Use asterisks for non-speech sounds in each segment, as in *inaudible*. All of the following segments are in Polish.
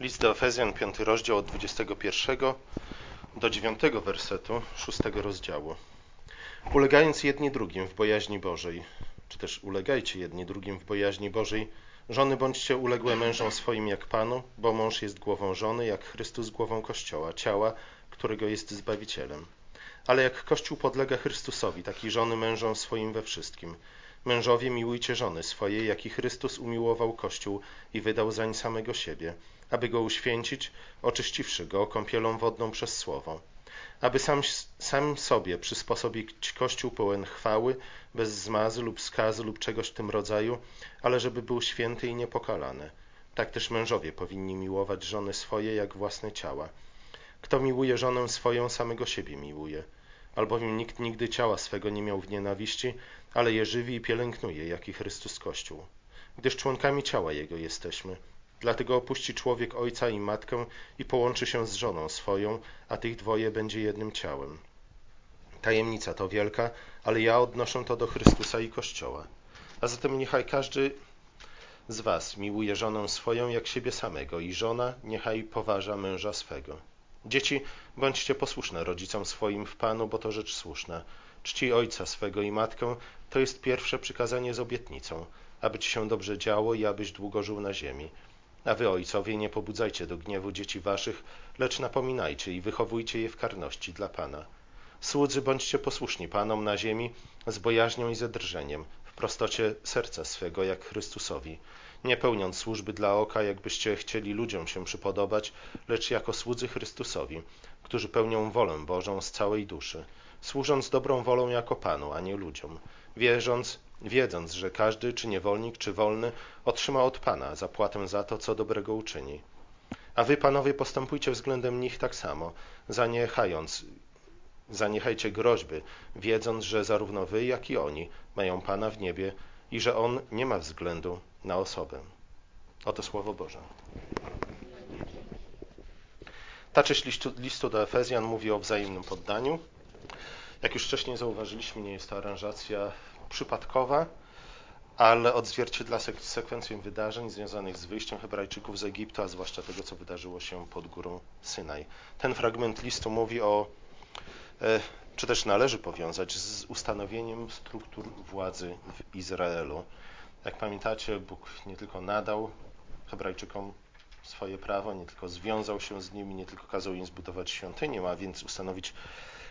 List do Efezjan, 5 rozdział od 21 do 9 wersetu 6 rozdziału. Ulegając jedni drugim w bojaźni Bożej, czy też ulegajcie jedni drugim w bojaźni Bożej, żony bądźcie uległe mężom swoim jak Panu, bo mąż jest głową żony, jak Chrystus głową Kościoła, ciała, którego jest Zbawicielem. Ale jak Kościół podlega Chrystusowi, tak i żony mężom swoim we wszystkim – Mężowie, miłujcie żony swoje, jak i Chrystus umiłował Kościół i wydał zań samego siebie, aby go uświęcić, oczyściwszy go kąpielą wodną przez słowo, aby sam, sam sobie przysposobić Kościół pełen chwały, bez zmazy lub skazy lub czegoś w tym rodzaju, ale żeby był święty i niepokalany. Tak też mężowie powinni miłować żony swoje jak własne ciała. Kto miłuje żonę swoją, samego siebie miłuje albowiem nikt nigdy ciała swego nie miał w nienawiści, ale je żywi i pielęgnuje, jak i Chrystus Kościół. Gdyż członkami ciała Jego jesteśmy. Dlatego opuści człowiek ojca i matkę i połączy się z żoną swoją, a tych dwoje będzie jednym ciałem. Tajemnica to wielka, ale ja odnoszę to do Chrystusa i Kościoła. A zatem niechaj każdy z was miłuje żonę swoją jak siebie samego i żona niechaj poważa męża swego. Dzieci, bądźcie posłuszne rodzicom swoim w Panu, bo to rzecz słuszna. Czci ojca swego i matkę, to jest pierwsze przykazanie z obietnicą, aby ci się dobrze działo i abyś długo żył na ziemi. A wy, ojcowie, nie pobudzajcie do gniewu dzieci waszych, lecz napominajcie i wychowujcie je w karności dla Pana. Słudzy, bądźcie posłuszni Panom na ziemi z bojaźnią i zadrżeniem, w prostocie serca swego, jak Chrystusowi nie pełniąc służby dla oka, jakbyście chcieli ludziom się przypodobać, lecz jako słudzy Chrystusowi, którzy pełnią wolę Bożą z całej duszy, służąc dobrą wolą jako Panu, a nie ludziom, wierząc, wiedząc, że każdy, czy niewolnik, czy wolny, otrzyma od Pana zapłatę za to, co dobrego uczyni. A wy, panowie, postępujcie względem nich tak samo, zaniechając, zaniechajcie groźby, wiedząc, że zarówno wy, jak i oni mają Pana w niebie i że On nie ma względu na osobę. Oto Słowo Boże. Ta część listu, listu do Efezjan mówi o wzajemnym poddaniu. Jak już wcześniej zauważyliśmy, nie jest to aranżacja przypadkowa, ale odzwierciedla sek sekwencję wydarzeń związanych z wyjściem Hebrajczyków z Egiptu, a zwłaszcza tego, co wydarzyło się pod górą Synaj. Ten fragment listu mówi o, e, czy też należy powiązać z ustanowieniem struktur władzy w Izraelu. Jak pamiętacie, Bóg nie tylko nadał Hebrajczykom swoje prawo, nie tylko związał się z nimi, nie tylko kazał im zbudować świątynię, a więc ustanowić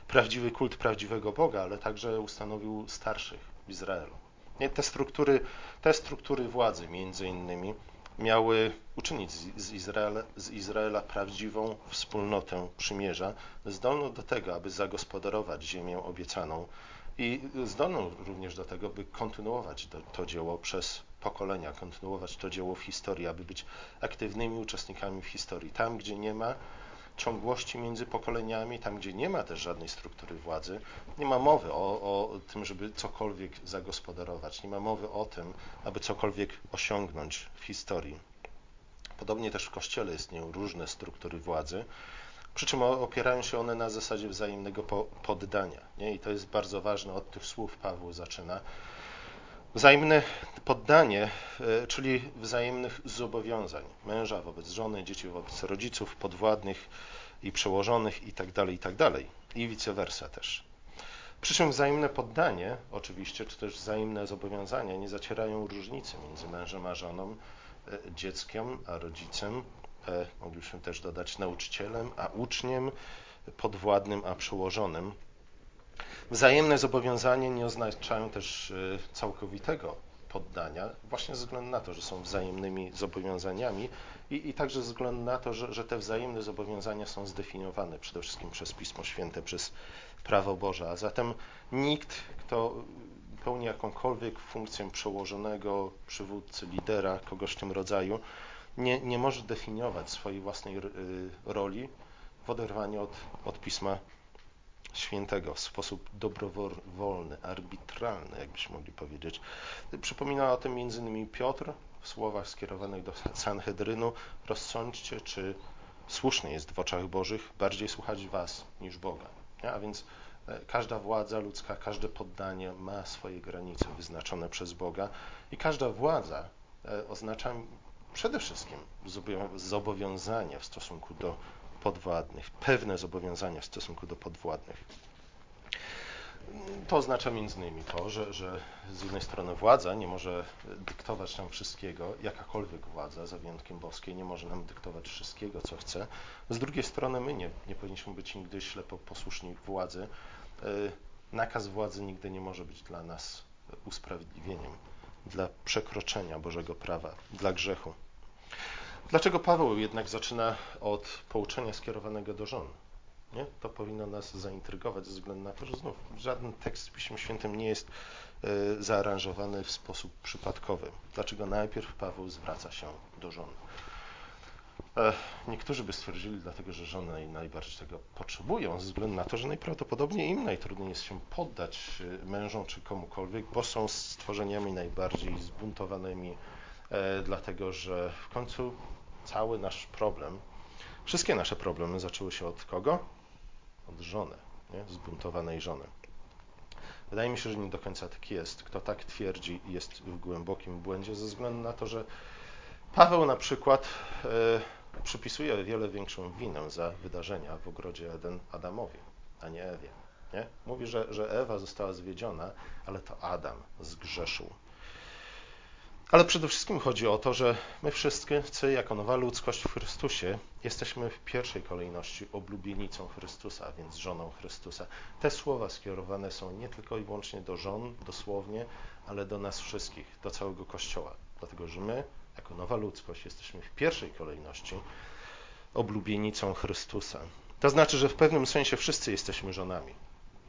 prawdziwy kult prawdziwego Boga, ale także ustanowił starszych w Izraelu. Te struktury, te struktury władzy, między innymi, miały uczynić z Izraela, z Izraela prawdziwą wspólnotę przymierza, zdolną do tego, aby zagospodarować ziemię obiecaną i zdolną również do tego, by kontynuować to, to dzieło przez pokolenia, kontynuować to dzieło w historii, aby być aktywnymi uczestnikami w historii. Tam, gdzie nie ma ciągłości między pokoleniami, tam, gdzie nie ma też żadnej struktury władzy, nie ma mowy o, o tym, żeby cokolwiek zagospodarować, nie ma mowy o tym, aby cokolwiek osiągnąć w historii. Podobnie też w Kościele istnieją różne struktury władzy, przy czym opierają się one na zasadzie wzajemnego poddania. Nie? I to jest bardzo ważne, od tych słów Paweł zaczyna. Wzajemne poddanie, e, czyli wzajemnych zobowiązań męża wobec żony, dzieci wobec rodziców, podwładnych i przełożonych itd., tak itd. Tak I vice versa też. Przy czym wzajemne poddanie, oczywiście, czy też wzajemne zobowiązania nie zacierają różnicy między mężem a żoną, e, dzieckiem a rodzicem, e, moglibyśmy też dodać nauczycielem, a uczniem, podwładnym, a przełożonym. Wzajemne zobowiązania nie oznaczają też e, całkowitego poddania, właśnie ze względu na to, że są wzajemnymi zobowiązaniami i, i także ze względu na to, że, że te wzajemne zobowiązania są zdefiniowane przede wszystkim przez Pismo Święte, przez prawo Boże. A zatem nikt, kto pełni jakąkolwiek funkcję przełożonego, przywódcy, lidera, kogoś w tym rodzaju, nie, nie może definiować swojej własnej y, roli w oderwaniu od, od Pisma Świętego w sposób dobrowolny, arbitralny, jakbyśmy mogli powiedzieć. Przypomina o tym m.in. Piotr w słowach skierowanych do Sanhedrynu: rozsądźcie, czy słuszne jest w oczach Bożych bardziej słuchać Was niż Boga. A więc e, każda władza ludzka, każde poddanie ma swoje granice wyznaczone przez Boga i każda władza e, oznacza przede wszystkim zobowiązania w stosunku do podwładnych, pewne zobowiązania w stosunku do podwładnych. To oznacza między innymi to, że, że z jednej strony władza nie może dyktować nam wszystkiego, jakakolwiek władza, za wyjątkiem boskiej, nie może nam dyktować wszystkiego, co chce. Z drugiej strony my nie, nie powinniśmy być nigdy ślepo posłuszni władzy. E, nakaz władzy nigdy nie może być dla nas usprawiedliwieniem dla przekroczenia Bożego prawa, dla grzechu. Dlaczego Paweł jednak zaczyna od pouczenia skierowanego do żon? Nie? To powinno nas zaintrygować ze względu na to, że znów żaden tekst w Piśmie Świętym nie jest y, zaaranżowany w sposób przypadkowy. Dlaczego najpierw Paweł zwraca się do żon? E, niektórzy by stwierdzili, dlatego że żony najbardziej tego potrzebują, ze względu na to, że najprawdopodobniej im najtrudniej jest się poddać e, mężom czy komukolwiek, bo są stworzeniami najbardziej zbuntowanymi, e, dlatego że w końcu cały nasz problem, wszystkie nasze problemy zaczęły się od kogo? Od żony, nie? zbuntowanej żony. Wydaje mi się, że nie do końca tak jest. Kto tak twierdzi, jest w głębokim błędzie, ze względu na to, że Paweł na przykład przypisuje wiele większą winę za wydarzenia w ogrodzie Eden Adamowi, a nie Ewie. Nie? Mówi, że, że Ewa została zwiedziona, ale to Adam zgrzeszył. Ale przede wszystkim chodzi o to, że my wszyscy, jako nowa ludzkość w Chrystusie, jesteśmy w pierwszej kolejności oblubienicą Chrystusa, więc żoną Chrystusa. Te słowa skierowane są nie tylko i wyłącznie do żon, dosłownie, ale do nas wszystkich, do całego Kościoła. Dlatego, że my jako nowa ludzkość jesteśmy w pierwszej kolejności oblubienicą Chrystusa. To znaczy, że w pewnym sensie wszyscy jesteśmy żonami,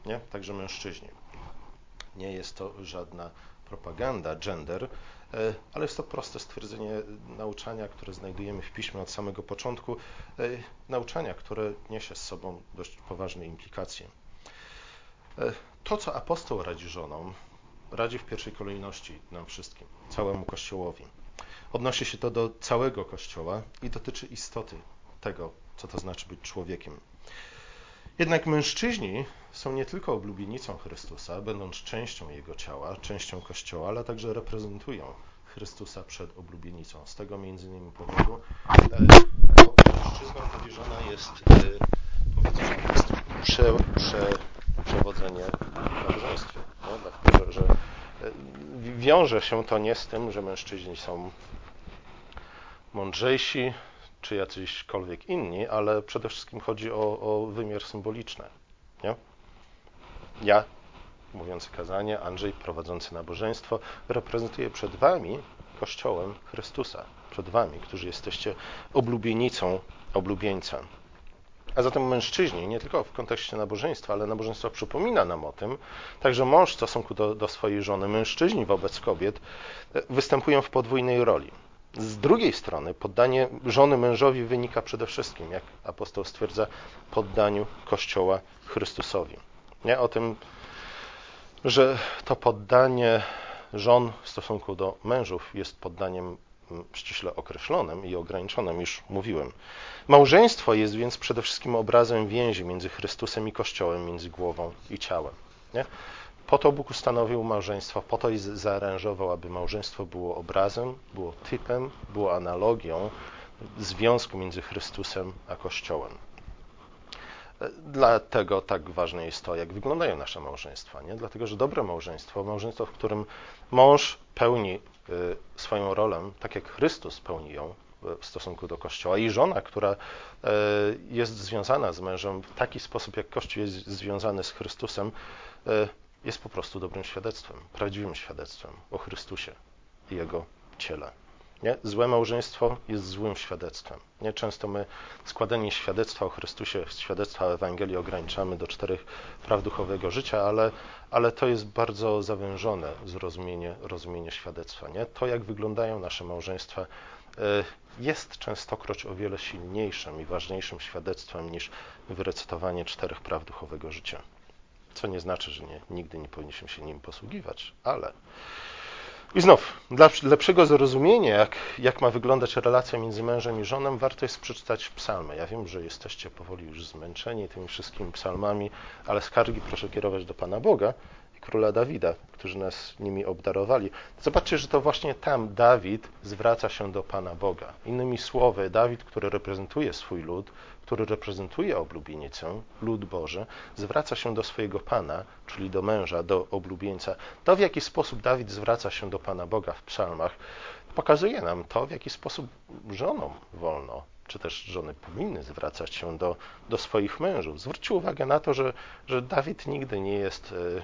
nie? także mężczyźni. Nie jest to żadna propaganda, gender, ale jest to proste stwierdzenie nauczania, które znajdujemy w piśmie od samego początku, e, nauczania, które niesie z sobą dość poważne implikacje. E, to, co apostoł radzi żonom, radzi w pierwszej kolejności nam wszystkim, całemu Kościołowi. Odnosi się to do całego Kościoła i dotyczy istoty tego, co to znaczy być człowiekiem. Jednak mężczyźni są nie tylko oblubienicą Chrystusa, będąc częścią Jego ciała, częścią Kościoła, ale także reprezentują Chrystusa przed oblubienicą. Z tego między innymi powodu mężczyzną powierzona jest e, prze, prze, przewodzenie w nabożeństwie. No, dlatego, że e, wiąże się to nie z tym, że mężczyźni są mądrzejsi czy jacyśkolwiek inni, ale przede wszystkim chodzi o, o wymiar symboliczny. Nie? Ja, mówiący kazanie, Andrzej, prowadzący nabożeństwo, reprezentuję przed Wami Kościołem Chrystusa, przed Wami, którzy jesteście oblubienicą oblubieńca. A zatem mężczyźni, nie tylko w kontekście nabożeństwa, ale nabożeństwo przypomina nam o tym, także mąż w stosunku do, do swojej żony, mężczyźni wobec kobiet e, występują w podwójnej roli. Z drugiej strony poddanie żony mężowi wynika przede wszystkim, jak apostoł stwierdza, poddaniu Kościoła Chrystusowi. Nie o tym, że to poddanie żon w stosunku do mężów jest poddaniem ściśle określonym i ograniczonym, już mówiłem. Małżeństwo jest więc przede wszystkim obrazem więzi między Chrystusem i Kościołem, między głową i ciałem. Nie? Po to Bóg ustanowił małżeństwo, po to i zaaranżował, aby małżeństwo było obrazem, było typem, było analogią związku między Chrystusem a Kościołem. Dlatego tak ważne jest to, jak wyglądają nasze małżeństwa. Nie? Dlatego, że dobre małżeństwo, małżeństwo, w którym mąż pełni y, swoją rolę, tak jak Chrystus pełni ją y, w stosunku do Kościoła, i żona, która jest związana z mężem w taki sposób, jak Kościół jest związany z Chrystusem, jest po prostu dobrym świadectwem, prawdziwym świadectwem o Chrystusie i Jego ciele. Nie? Złe małżeństwo jest złym świadectwem. Nie? Często my składanie świadectwa o Chrystusie, świadectwa Ewangelii ograniczamy do czterech praw duchowego życia, ale, ale to jest bardzo zawężone zrozumienie, rozumienie świadectwa. Nie? To, jak wyglądają nasze małżeństwa, e, jest częstokroć o wiele silniejszym i ważniejszym świadectwem niż wyrecytowanie czterech praw duchowego życia. Co nie znaczy, że nie, nigdy nie powinniśmy się nim posługiwać, ale. I znów, dla lepszego zrozumienia, jak, jak ma wyglądać relacja między mężem i żoną, warto jest przeczytać psalmy. Ja wiem, że jesteście powoli już zmęczeni tymi wszystkimi psalmami, ale skargi proszę kierować do Pana Boga i króla Dawida, którzy nas nimi obdarowali. Zobaczcie, że to właśnie tam Dawid zwraca się do Pana Boga. Innymi słowy, Dawid, który reprezentuje swój lud, który reprezentuje oblubienicę, lud Boży, zwraca się do swojego Pana, czyli do męża, do oblubieńca. To, w jaki sposób Dawid zwraca się do Pana Boga w psalmach, pokazuje nam to, w jaki sposób żonom wolno czy też żony powinny zwracać się do, do swoich mężów. Zwróćcie uwagę na to, że, że Dawid nigdy nie jest, e,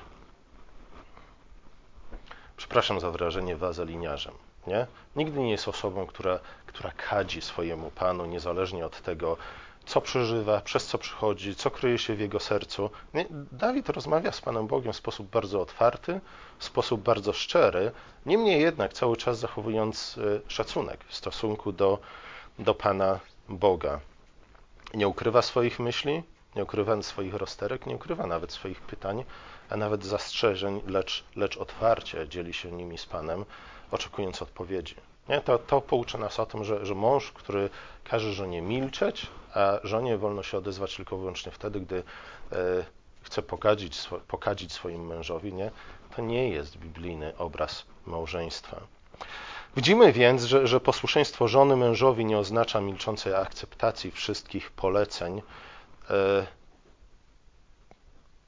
przepraszam za wrażenie, wazeliniarzem. Nie? Nigdy nie jest osobą, która, która kadzi swojemu panu, niezależnie od tego, co przeżywa, przez co przychodzi, co kryje się w jego sercu. Nie? Dawid rozmawia z Panem Bogiem w sposób bardzo otwarty, w sposób bardzo szczery, niemniej jednak cały czas zachowując e, szacunek w stosunku do, do Pana Boga. Nie ukrywa swoich myśli, nie ukrywa swoich rozterek, nie ukrywa nawet swoich pytań, a nawet zastrzeżeń, lecz, lecz otwarcie dzieli się nimi z Panem, oczekując odpowiedzi. Nie? To, to pouczy nas o tym, że, że mąż, który każe żonie milczeć, a żonie wolno się odezwać tylko wyłącznie wtedy, gdy e, chce pokadzić, swoim mężowi, nie? to nie jest biblijny obraz małżeństwa. Widzimy więc, że, że posłuszeństwo żony mężowi nie oznacza milczącej akceptacji wszystkich poleceń. E,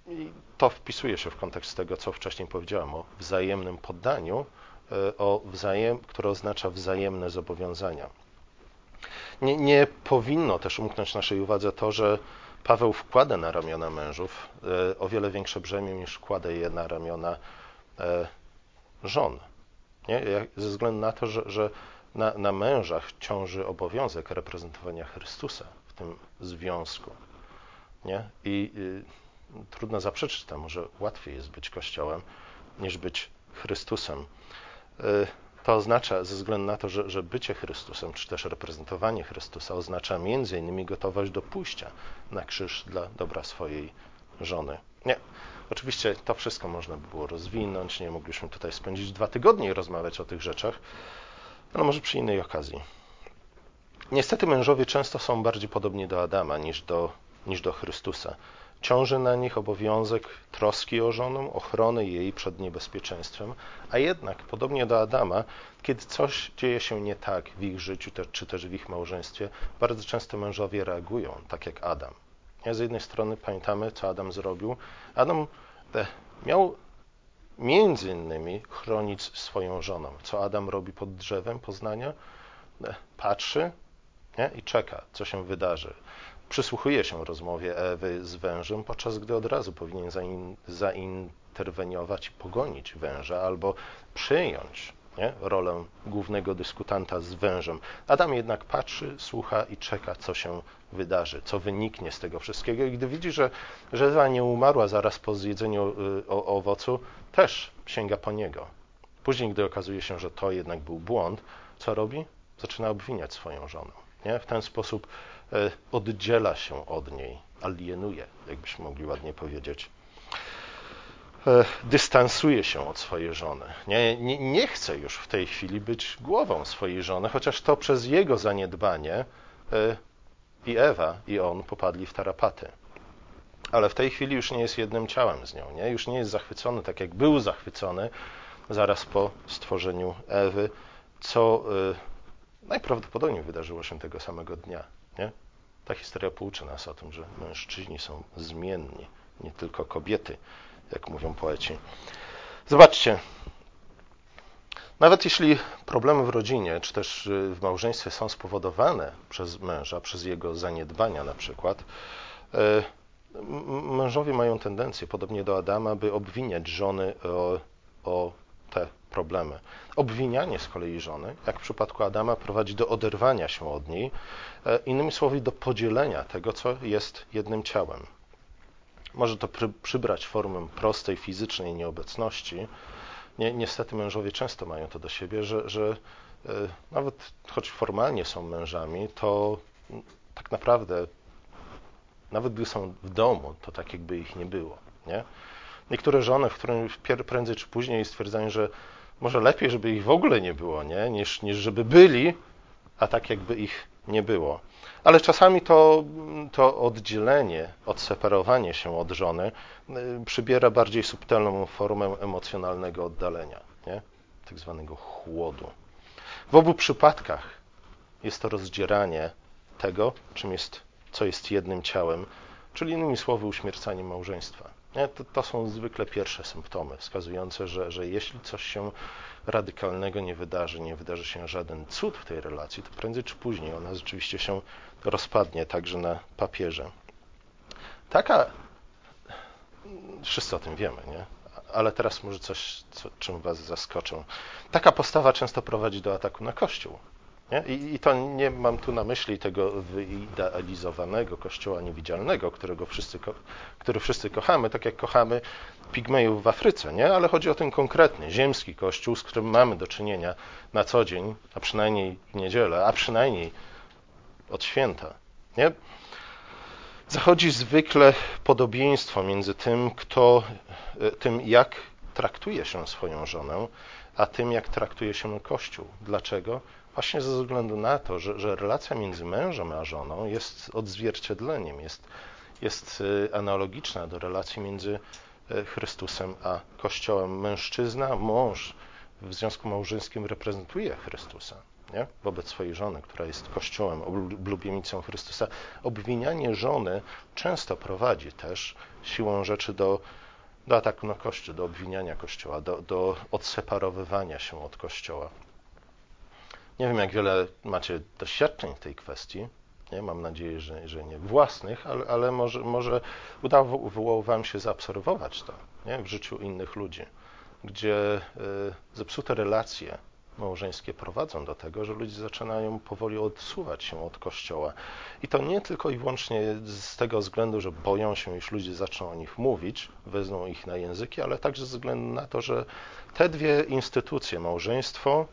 I to wpisuje się w kontekst tego, co wcześniej powiedziałem o wzajemnym poddaniu, e, o wzajem, które oznacza wzajemne zobowiązania. Nie, nie powinno też umknąć naszej uwadze to, że Paweł wkłada na ramiona mężów e, o wiele większe brzemię niż wkłada je na ramiona żon. Nie? Ze względu na to, że, że na, na mężach ciąży obowiązek reprezentowania Chrystusa w tym związku. Nie? I y, trudno zaprzeczyć temu, że łatwiej jest być Kościołem niż być Chrystusem. Y, to oznacza, ze względu na to, że, że bycie Chrystusem, czy też reprezentowanie Chrystusa oznacza między innymi gotowość do pójścia na krzyż dla dobra swojej żony. Nie, Oczywiście to wszystko można by było rozwinąć, nie mogliśmy tutaj spędzić dwa tygodnie i rozmawiać o tych rzeczach, ale może przy innej okazji. Niestety mężowie często są bardziej podobni do Adama niż do, niż do Chrystusa. Ciąży na nich obowiązek troski o żonę, ochrony jej przed niebezpieczeństwem, a jednak, podobnie do Adama, kiedy coś dzieje się nie tak w ich życiu, czy też w ich małżeństwie, bardzo często mężowie reagują tak jak Adam. Z jednej strony pamiętamy, co Adam zrobił. Adam e, miał między innymi chronić swoją żonę. Co Adam robi pod drzewem poznania? E, patrzy nie? i czeka, co się wydarzy. Przysłuchuje się rozmowie Ewy z wężem, podczas gdy od razu powinien zain, zainterweniować pogonić węża albo przyjąć nie? rolę głównego dyskutanta z wężem. Adam jednak patrzy, słucha i czeka, co się wydarzy, co wyniknie z tego wszystkiego. I gdy widzi, że, Ewa nie umarła zaraz po zjedzeniu y, owocu, też sięga po niego. Później, gdy okazuje się, że to jednak był błąd, co robi? Zaczyna obwiniać swoją żonę. Nie? W ten sposób oddziela się od niej, alienuje, jakbyśmy mogli ładnie powiedzieć. E, dystansuje się od swojej żony. Nie, nie, nie, chce już w tej chwili być głową swojej żony, chociaż to przez jego zaniedbanie e, i Ewa, i on popadli w tarapaty. Ale w tej chwili już nie jest jednym ciałem z nią, nie? już nie jest zachwycony tak, jak był zachwycony zaraz po stworzeniu Ewy, co najprawdopodobniej wydarzyło się tego samego dnia. Nie? Ta historia pouczy nas o tym, że mężczyźni są zmienni, nie tylko kobiety jak mówią poeci. Zobaczcie, nawet jeśli problemy w rodzinie, czy też y, w małżeństwie są spowodowane przez męża, przez jego zaniedbania na przykład, y, mężowie mają tendencję, podobnie do Adama, by obwiniać żony o, o te problemy. Obwinianie z kolei żony, jak w przypadku Adama, prowadzi do oderwania się od niej, e, innymi słowy, do podzielenia tego, co jest jednym ciałem. Może to przy, przybrać formę prostej fizycznej nieobecności. Ni niestety mężowie często mają to do siebie, że, że e, nawet choć formalnie są mężami, to tak naprawdę nawet gdy są w domu, to tak jakby ich nie było. Nie? Niektóre żony, w którym prędzej czy później stwierdzają, że może lepiej, żeby ich w ogóle nie było, nie? Niż, niż żeby byli, a tak jakby ich nie było. Ale czasami to, to oddzielenie, odseparowanie się od żony y, przybiera bardziej subtelną formę emocjonalnego oddalenia, nie? tak zwanego chłodu. W obu przypadkach jest to rozdzieranie tego, czym jest, co jest jednym ciałem, czyli innymi słowy uśmiercanie małżeństwa. To, to są zwykle pierwsze symptomy wskazujące, że, że jeśli coś się radykalnego nie wydarzy, nie wydarzy się żaden cud w tej relacji, to prędzej czy później ona rzeczywiście się rozpadnie także na papierze. Taka, wszyscy o tym wiemy, nie? ale teraz może coś, co, czym Was zaskoczą. Taka postawa często prowadzi do ataku na Kościół. I, I, to nie mam tu na myśli tego wyidealizowanego kościoła niewidzialnego, którego wszyscy, który wszyscy kochamy, tak jak kochamy pigmejów w Afryce, nie? ale chodzi o ten konkretny, ziemski kościół, z którym mamy do czynienia na co dzień, a przynajmniej w niedzielę, a przynajmniej od święta. Nie? Zachodzi zwykle podobieństwo między tym, kto, e, tym, jak traktuje się swoją żonę, a tym, jak traktuje się Kościół. Dlaczego? Właśnie ze względu na to, że, że relacja między mężem a żoną jest odzwierciedleniem, jest, jest e, analogiczna do relacji między e, Chrystusem a Kościołem. Mężczyzna, mąż w związku małżeńskim reprezentuje Chrystusa nie? wobec swojej żony, która jest Kościołem, oblubienicą Chrystusa. Obwinianie żony często prowadzi też siłą rzeczy do, do ataku na Kościół, do obwiniania Kościoła, do, do odseparowywania się od Kościoła. Nie wiem, jak wiele macie doświadczeń w tej kwestii. Nie? Mam nadzieję, że, że nie własnych, ale, ale może, może udało Wam się zaobserwować to nie? w życiu innych ludzi, gdzie y, zepsute relacje małżeńskie prowadzą do tego, że ludzie zaczynają powoli odsuwać się od Kościoła. I to nie tylko i wyłącznie z tego względu, że boją się, iż ludzie zaczną o nich mówić, wezmą ich na języki, ale także ze względu na to, że te dwie instytucje, małżeństwo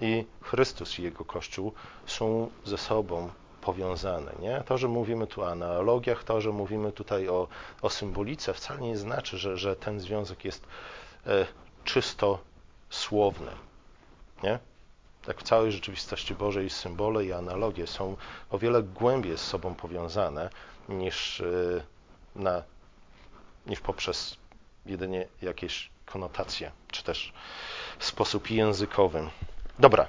i Chrystus i Jego Kościół, są ze sobą powiązane. Nie? To, że mówimy tu o analogiach, to, że mówimy tutaj o, o symbolice, wcale nie znaczy, że, że ten związek jest e, czysto słowny. Nie? Tak w całej rzeczywistości Bożej symbole i analogie są o wiele głębiej z sobą powiązane niż, y, na, niż poprzez jedynie jakieś konotacje, czy też sposób językowy. Dobra.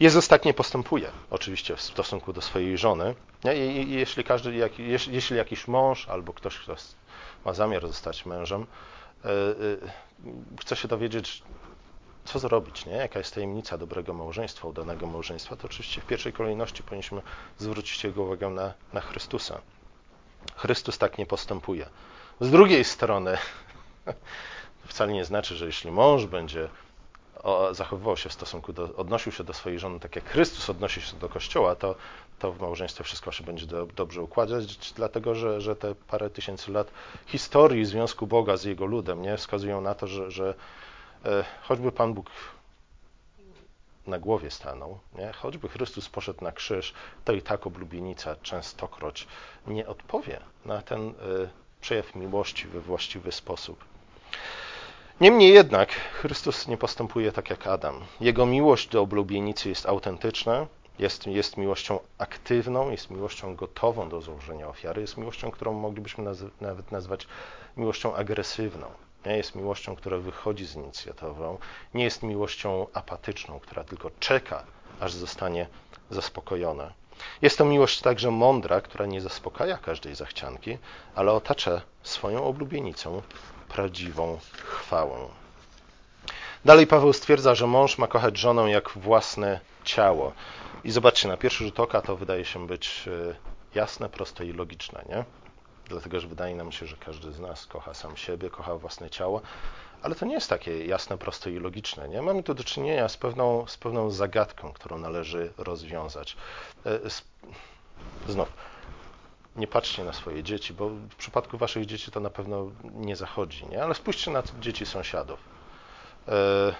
Jezus tak nie postępuje, oczywiście, w stosunku do swojej żony. I, jeśli, każdy, jeśli, jeśli jakiś mąż albo ktoś, kto ma zamiar zostać mężem, yy, yy, chce się dowiedzieć, co zrobić, nie? jaka jest tajemnica dobrego małżeństwa, udanego małżeństwa, to oczywiście w pierwszej kolejności powinniśmy zwrócić jego uwagę na, na Chrystusa. Chrystus tak nie postępuje. Z drugiej strony, *laughs* wcale nie znaczy, że jeśli mąż będzie zachowywał się w stosunku do, odnosił się do swojej żony tak jak Chrystus odnosi się do Kościoła, to, to w małżeństwie wszystko się będzie do, dobrze układać, dlatego że, że te parę tysięcy lat historii związku Boga z jego ludem nie, wskazują na to, że, że choćby Pan Bóg na głowie stanął, nie? choćby Chrystus poszedł na krzyż, to i tak oblubienica częstokroć nie odpowie na ten e, przejaw miłości we właściwy sposób. Niemniej jednak Chrystus nie postępuje tak jak Adam. Jego miłość do oblubienicy jest autentyczna, jest, jest miłością aktywną, jest miłością gotową do złożenia ofiary, jest miłością, którą moglibyśmy nawet nazwać miłością agresywną. Nie jest miłością, która wychodzi z inicjatywą, nie jest miłością apatyczną, która tylko czeka, aż zostanie zaspokojona. Jest to miłość także mądra, która nie zaspokaja każdej zachcianki, ale otacza swoją oblubienicą prawdziwą chwałą. Dalej Paweł stwierdza, że mąż ma kochać żonę jak własne ciało. I zobaczcie, na pierwszy rzut oka to wydaje się być e, jasne, proste i logiczne, nie? Dlatego że wydaje nam się, że każdy z nas kocha sam siebie, kocha własne ciało, ale to nie jest takie jasne, proste i logiczne. Nie? Mamy tu do czynienia z pewną, z pewną zagadką, którą należy rozwiązać. E, znów, nie patrzcie na swoje dzieci, bo w przypadku waszych dzieci to na pewno nie zachodzi, nie? ale spójrzcie na dzieci sąsiadów. E,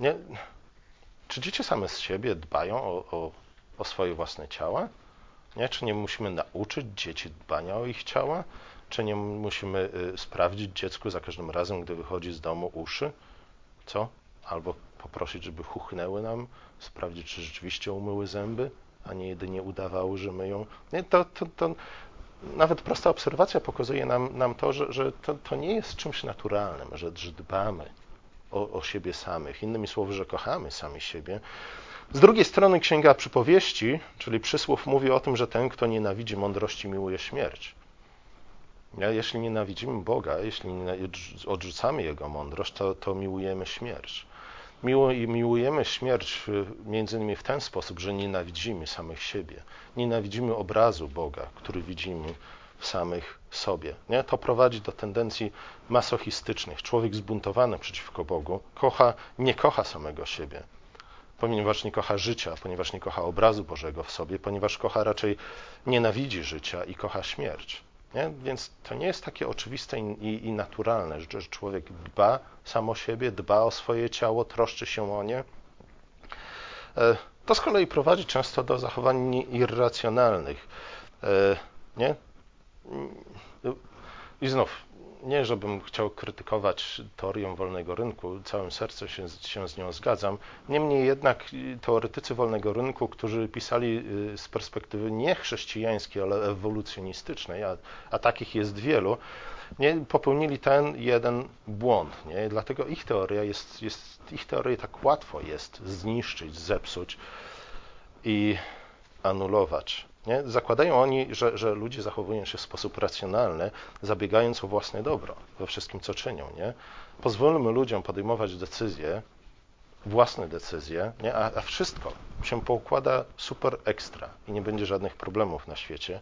nie? Czy dzieci same z siebie dbają o, o, o swoje własne ciała? Nie? Czy nie musimy nauczyć dzieci dbania o ich ciała? Czy nie musimy y, sprawdzić dziecku za każdym razem, gdy wychodzi z domu uszy? Co? Albo poprosić, żeby chuchnęły nam, sprawdzić, czy rzeczywiście umyły zęby? a nie jedynie udawały, że myją. Nie, to, to, to nawet prosta obserwacja pokazuje nam, nam to, że, że to, to, nie jest czymś naturalnym, że, że dbamy o, o siebie samych. Innymi słowy, że kochamy sami siebie. Z drugiej strony Księga Przypowieści, czyli przysłów, mówi o tym, że ten, kto nienawidzi mądrości, miłuje śmierć. Jeśli nienawidzimy Boga, jeśli odrzucamy Jego mądrość, to, to miłujemy śmierć. Miłujemy śmierć y, między innymi w ten sposób, że nienawidzimy samych siebie. Nienawidzimy obrazu Boga, który widzimy w samych sobie. Nie? To prowadzi do tendencji masochistycznych. Człowiek zbuntowany przeciwko Bogu kocha, nie kocha samego siebie, ponieważ nie kocha życia, ponieważ nie kocha obrazu Bożego w sobie, ponieważ kocha raczej nienawidzi życia i kocha śmierć. Nie? Więc to nie jest takie oczywiste i, i naturalne, że, człowiek dba sam o siebie, dba o swoje ciało, troszczy się o nie. E, to z kolei prowadzi często do zachowań irracjonalnych. E, nie? I znów, nie żebym chciał krytykować teorię wolnego rynku, całym sercem się, się, z nią zgadzam. Niemniej jednak teoretycy wolnego rynku, którzy pisali y, z perspektywy nie chrześcijańskiej, ale ewolucjonistycznej, a, a takich jest wielu, nie, popełnili ten jeden błąd. Nie? Dlatego ich teoria jest, jest, ich teorię tak łatwo jest zniszczyć, zepsuć i anulować. Nie? Zakładają oni, że, że ludzie zachowują się w sposób racjonalny, zabiegając o własne dobro we wszystkim, co czynią. Nie? Pozwólmy ludziom podejmować decyzje, własne decyzje, nie? A, a wszystko się poukłada super ekstra i nie będzie żadnych problemów na świecie,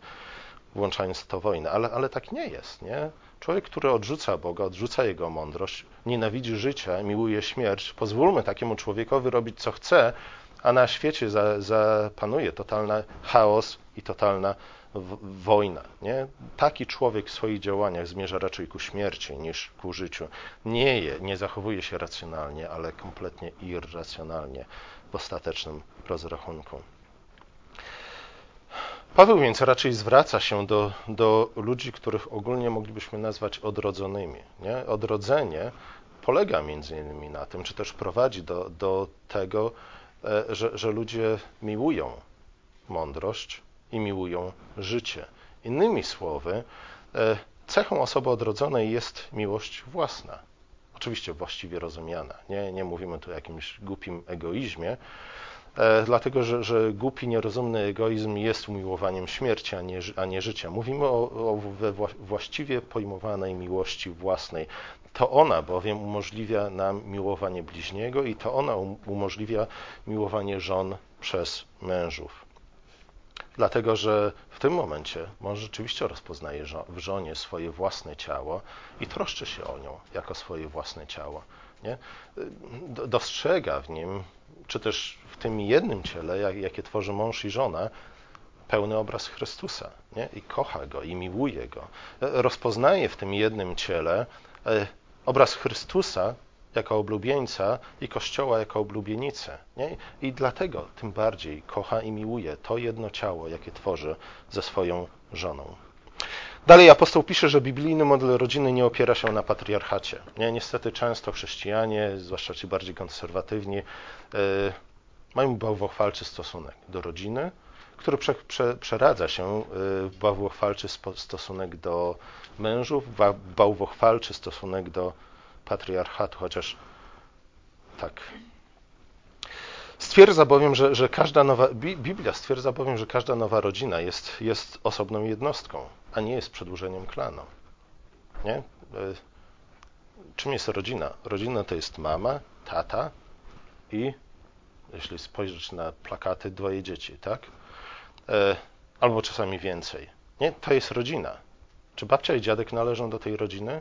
włączając to wojnę. Ale, ale tak nie jest. Nie? Człowiek, który odrzuca Boga, odrzuca Jego mądrość, nienawidzi życia, miłuje śmierć, pozwólmy takiemu człowiekowi robić co chce, a na świecie zapanuje totalny chaos i totalna wojna. Nie? Taki człowiek w swoich działaniach zmierza raczej ku śmierci niż ku życiu. Nie, je, nie zachowuje się racjonalnie, ale kompletnie irracjonalnie w ostatecznym rozrachunku. Paweł więc raczej zwraca się do, do ludzi, których ogólnie moglibyśmy nazwać odrodzonymi. Nie? Odrodzenie polega między innymi na tym, czy też prowadzi do, do tego, że, że ludzie miłują mądrość i miłują życie. Innymi słowy, e, cechą osoby odrodzonej jest miłość własna. Oczywiście właściwie rozumiana. Nie, nie mówimy tu o jakimś głupim egoizmie, e, dlatego że, że głupi, nierozumny egoizm jest umiłowaniem śmierci, a nie, a nie życia. Mówimy o, o właściwie pojmowanej miłości własnej. To ona bowiem umożliwia nam miłowanie bliźniego i to ona um-, umożliwia miłowanie żon przez mężów. Dlatego, że w tym momencie mąż rzeczywiście rozpoznaje w żonie swoje własne ciało i troszczy się o nią jako swoje własne ciało. Nie? Dostrzega w nim, czy też w tym jednym ciele, jakie tworzy mąż i żona, pełny obraz Chrystusa nie? i kocha go i miłuje go. Rozpoznaje w tym jednym ciele e, obraz Chrystusa jako oblubieńca i Kościoła jako oblubienicę. Nie? I dlatego tym bardziej kocha i miłuje to jedno ciało, jakie tworzy ze swoją żoną. Dalej apostoł pisze, że biblijny model rodziny nie opiera się na patriarchacie. Nie? Niestety często chrześcijanie, zwłaszcza ci bardziej konserwatywni, yy, mają bałwochwalczy stosunek do rodziny, który prze, prze, przeradza się e, w bałwochwalczy stosunek do mężów, bałwochwalczy stosunek do patriarchatu, chociaż tak. Stwierdza bowiem, że, że każda nowa, Biblia stwierdza bowiem, że każda nowa rodzina jest, jest osobną jednostką, a nie jest przedłużeniem klanu. Nie? E, czym jest rodzina? Rodzina to jest mama, tata i, jeśli spojrzeć na plakaty, dwoje dzieci, tak? E, albo czasami więcej. Nie? To jest rodzina. Czy babcia i dziadek należą do tej rodziny?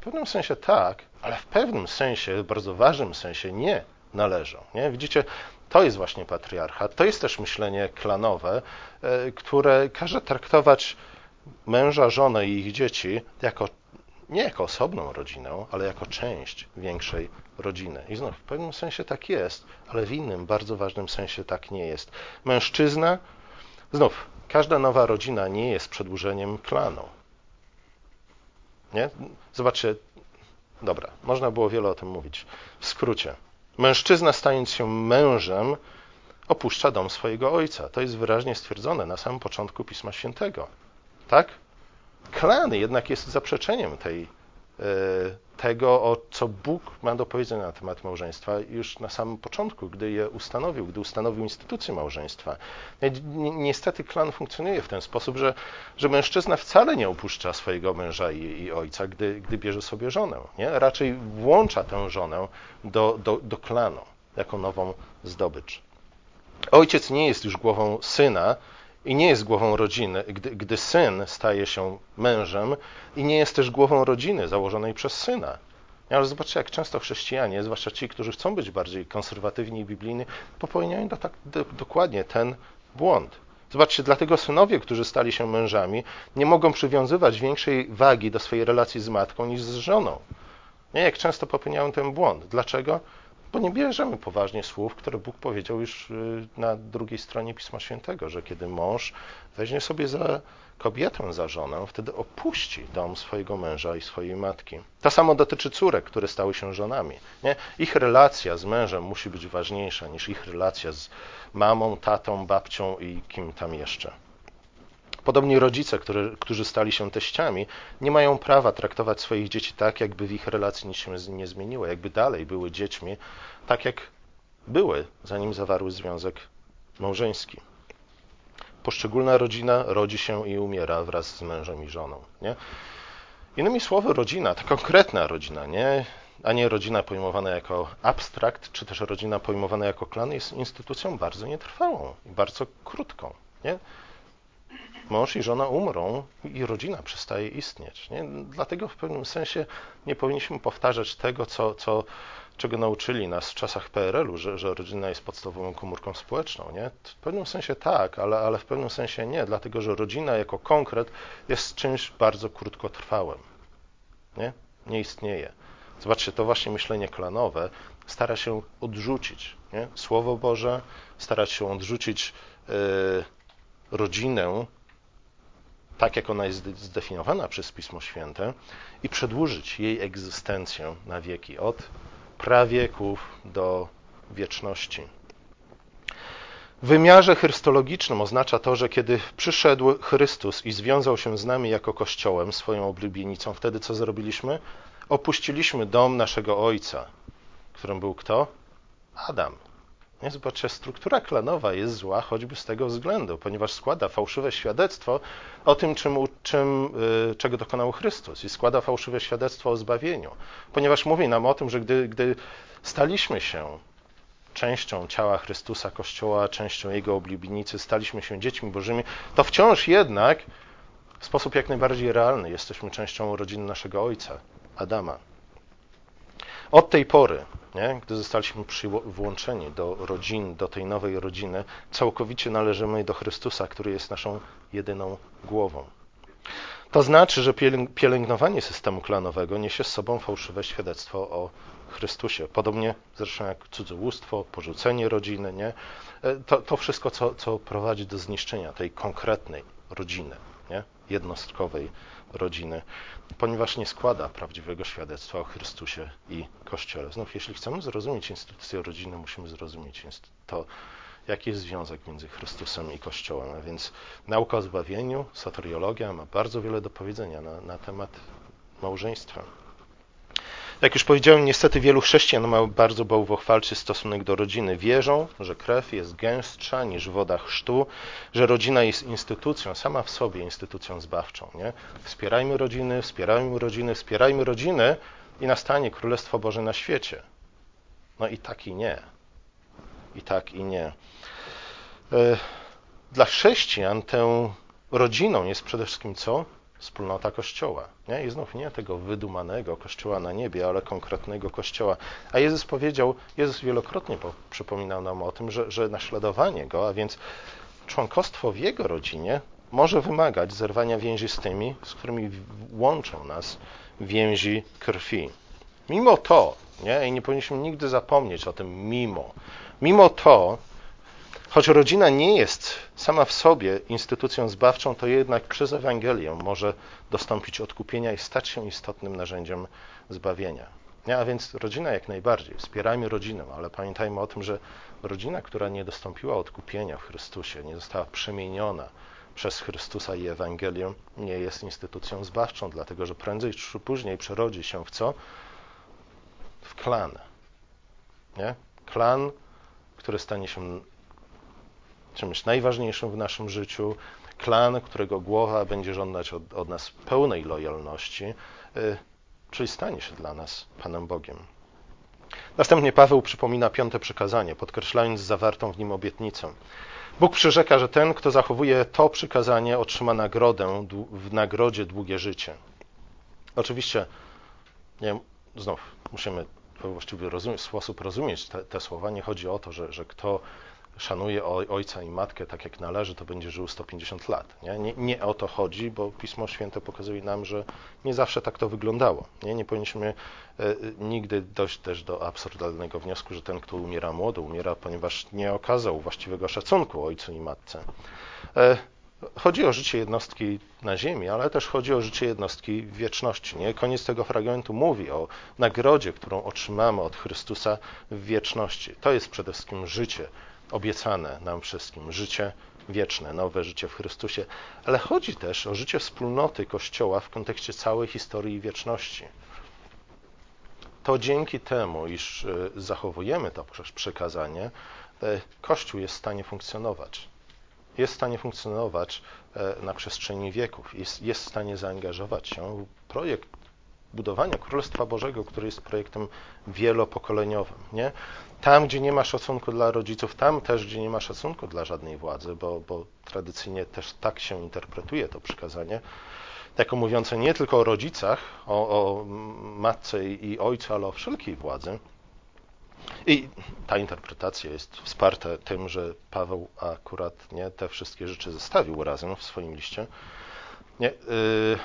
W pewnym sensie tak, ale w pewnym sensie, bardzo ważnym sensie nie należą. Nie? Widzicie, to jest właśnie patriarchat, to jest też myślenie klanowe, e, które każe traktować męża, żonę i ich dzieci jako nie jako osobną rodzinę, ale jako część większej rodziny. I znów w pewnym sensie tak jest, ale w innym, bardzo ważnym sensie tak nie jest. Mężczyzna, znów, każda nowa rodzina nie jest przedłużeniem klanu. Nie? Zobaczcie, dobra, można było wiele o tym mówić. W skrócie, mężczyzna stając się mężem, opuszcza dom swojego ojca. To jest wyraźnie stwierdzone na samym początku Pisma Świętego. Tak? Klan jednak jest zaprzeczeniem tej, tego, o co Bóg ma do powiedzenia na temat małżeństwa już na samym początku, gdy je ustanowił, gdy ustanowił instytucję małżeństwa. Niestety klan funkcjonuje w ten sposób, że, że mężczyzna wcale nie opuszcza swojego męża i, i ojca, gdy, gdy bierze sobie żonę. Nie? Raczej włącza tę żonę do, do, do klanu jako nową zdobycz. Ojciec nie jest już głową syna, i nie jest głową rodziny, gdy, gdy, syn staje się mężem i nie jest też głową rodziny założonej przez syna. Ale zobaczcie, jak często chrześcijanie, zwłaszcza ci, którzy chcą być bardziej konserwatywni i biblijni, popełniają tak, do, dokładnie ten błąd. Zobaczcie, dlatego synowie, którzy stali się mężami, nie mogą przywiązywać większej wagi do swojej relacji z matką niż z żoną. Nie, jak często popełniają ten błąd. Dlaczego? Bo nie bierzemy poważnie słów, które Bóg powiedział już y, na drugiej stronie Pisma Świętego, że kiedy mąż weźmie sobie za kobietę za żonę, wtedy opuści dom swojego męża i swojej matki. To samo dotyczy córek, które stały się żonami. Nie? Ich relacja z mężem musi być ważniejsza niż ich relacja z mamą, tatą, babcią i kim tam jeszcze. Podobnie rodzice, który, którzy stali się teściami, nie mają prawa traktować swoich dzieci tak, jakby w ich relacji nic się nie zmieniło, jakby dalej były dziećmi, tak jak były, zanim zawarły związek małżeński. Poszczególna rodzina rodzi się i umiera wraz z mężem i żoną. Nie? Innymi słowy, rodzina, ta konkretna rodzina, nie? a nie rodzina pojmowana jako abstrakt, czy też rodzina pojmowana jako klan, jest instytucją bardzo nietrwałą i bardzo krótką. Nie? Mąż i żona umrą i rodzina przestaje istnieć. Nie? Dlatego w pewnym sensie nie powinniśmy powtarzać tego, co, co, czego nauczyli nas w czasach PRL-u, że, że rodzina jest podstawową komórką społeczną. Nie? W pewnym sensie tak, ale, ale w pewnym sensie nie, dlatego że rodzina jako konkret jest czymś bardzo krótkotrwałym. Nie, nie istnieje. Zobaczcie, to właśnie myślenie klanowe stara się odrzucić nie? Słowo Boże, stara się odrzucić yy, rodzinę tak jak ona jest zdefiniowana przez Pismo Święte i przedłużyć jej egzystencję na wieki, od prawieków do wieczności. W wymiarze chrystologicznym oznacza to, że kiedy przyszedł Chrystus i związał się z nami jako Kościołem, swoją oblubienicą, wtedy co zrobiliśmy? Opuściliśmy dom naszego Ojca, którym był kto? Adam. Nie? Zobaczcie, struktura klanowa jest zła choćby z tego względu, ponieważ składa fałszywe świadectwo o tym, czym, czym, y, czego dokonał Chrystus i składa fałszywe świadectwo o zbawieniu, ponieważ mówi nam o tym, że gdy, gdy staliśmy się częścią ciała Chrystusa, Kościoła, częścią Jego oblibienicy, staliśmy się dziećmi Bożymi, to wciąż jednak w sposób jak najbardziej realny jesteśmy częścią rodziny naszego Ojca, Adama. Od tej pory nie? gdy zostaliśmy włączeni do rodzin, do tej nowej rodziny, całkowicie należymy do Chrystusa, który jest naszą jedyną głową. To znaczy, że pielęgnowanie systemu klanowego niesie z sobą fałszywe świadectwo o Chrystusie. Podobnie zresztą jak cudzołóstwo, porzucenie rodziny, nie? E, to, to wszystko, co, co prowadzi do zniszczenia tej konkretnej rodziny, nie? jednostkowej rodziny, ponieważ nie składa prawdziwego świadectwa o Chrystusie i Kościele. Znów, jeśli chcemy zrozumieć instytucję rodziny, musimy zrozumieć to, jaki jest związek między Chrystusem i Kościołem. A więc nauka o zbawieniu, soteriologia ma bardzo wiele do powiedzenia na, na temat małżeństwa. Jak już powiedziałem, niestety wielu chrześcijan ma bardzo bałwochwalczy stosunek do rodziny. Wierzą, że krew jest gęstsza niż woda chrztu, że rodzina jest instytucją, sama w sobie instytucją zbawczą. Nie? Wspierajmy rodziny, wspierajmy rodziny, wspierajmy rodziny i nastanie Królestwo Boże na świecie. No i tak i nie. I tak i nie. E, dla chrześcijan tę rodziną jest przede wszystkim co? Wspólnota Kościoła. Nie? I znów nie tego wydumanego Kościoła na niebie, ale konkretnego Kościoła. A Jezus powiedział, Jezus wielokrotnie przypominał nam o tym, że, że naśladowanie Go, a więc członkostwo w Jego rodzinie może wymagać zerwania więzi z tymi, z którymi łączą nas więzi krwi. Mimo to, nie? i nie powinniśmy nigdy zapomnieć o tym mimo, mimo to Choć rodzina nie jest sama w sobie instytucją zbawczą, to jednak przez Ewangelię może dostąpić odkupienia i stać się istotnym narzędziem zbawienia. Nie? A więc rodzina jak najbardziej. Wspierajmy rodzinę, ale pamiętajmy o tym, że rodzina, która nie dostąpiła odkupienia w Chrystusie, nie została przemieniona przez Chrystusa i Ewangelię, nie jest instytucją zbawczą, dlatego że prędzej czy później przerodzi się w co? W klan. Nie? Klan, który stanie się czymś najważniejszym w naszym życiu, klan, którego głowa będzie żądać od, od nas pełnej lojalności, yy, czyli stanie się dla nas Panem Bogiem. Następnie Paweł przypomina piąte przykazanie, podkreślając zawartą w nim obietnicę. Bóg przyrzeka, że ten, kto zachowuje to przykazanie, otrzyma nagrodę w nagrodzie długie życie. Oczywiście, nie, znów musimy w właściwy sposób rozumieć te, te, słowa. Nie chodzi o to, że, że kto szanuje ojca i matkę tak jak należy, to będzie żył 150 lat. Nie? Nie, nie, o to chodzi, bo Pismo Święte pokazuje nam, że nie zawsze tak to wyglądało. Nie, nie powinniśmy e, nigdy dojść też do absurdalnego wniosku, że ten, kto umiera młody, umiera, ponieważ nie okazał właściwego szacunku ojcu i matce. E, chodzi o życie jednostki na ziemi, ale też chodzi o życie jednostki w wieczności. Nie? Koniec tego fragmentu mówi o nagrodzie, którą otrzymamy od Chrystusa w wieczności. To jest przede wszystkim życie obiecane nam wszystkim życie wieczne, nowe życie w Chrystusie, ale chodzi też o życie wspólnoty Kościoła w kontekście całej historii wieczności. To dzięki temu, iż e, zachowujemy to przekazanie, e, Kościół jest w stanie funkcjonować. Jest w stanie funkcjonować e, na przestrzeni wieków, jest, jest w stanie zaangażować się w projekt budowania Królestwa Bożego, który jest projektem wielopokoleniowym. Nie? Tam, gdzie nie ma szacunku dla rodziców, tam też, gdzie nie ma szacunku dla żadnej władzy, bo, bo tradycyjnie też tak się interpretuje to przykazanie, jako mówiące nie tylko o rodzicach, o, o matce i ojcu, ale o wszelkiej władzy. I ta interpretacja jest wsparta tym, że Paweł akurat nie te wszystkie rzeczy zestawił razem w swoim liście. Nie, yy,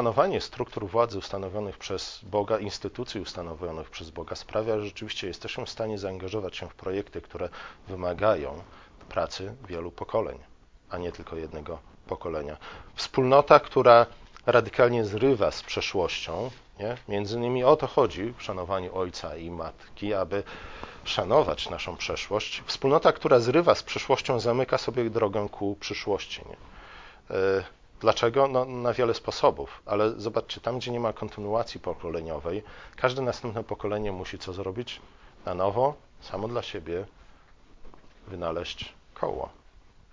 szanowanie struktur władzy ustanowionych przez Boga, instytucji ustanowionych przez Boga sprawia, że rzeczywiście jesteśmy w stanie zaangażować się w projekty, które wymagają pracy wielu pokoleń, a nie tylko jednego pokolenia. Wspólnota, która radykalnie zrywa z przeszłością, nie? między innymi o to chodzi w szanowaniu ojca i matki, aby szanować naszą przeszłość. Wspólnota, która zrywa z przeszłością, zamyka sobie drogę ku przyszłości. Nie? Dlaczego? No, na wiele sposobów, ale zobaczcie, tam gdzie nie ma kontynuacji pokoleniowej, każde następne pokolenie musi co zrobić? Na nowo, samo dla siebie, wynaleźć koło.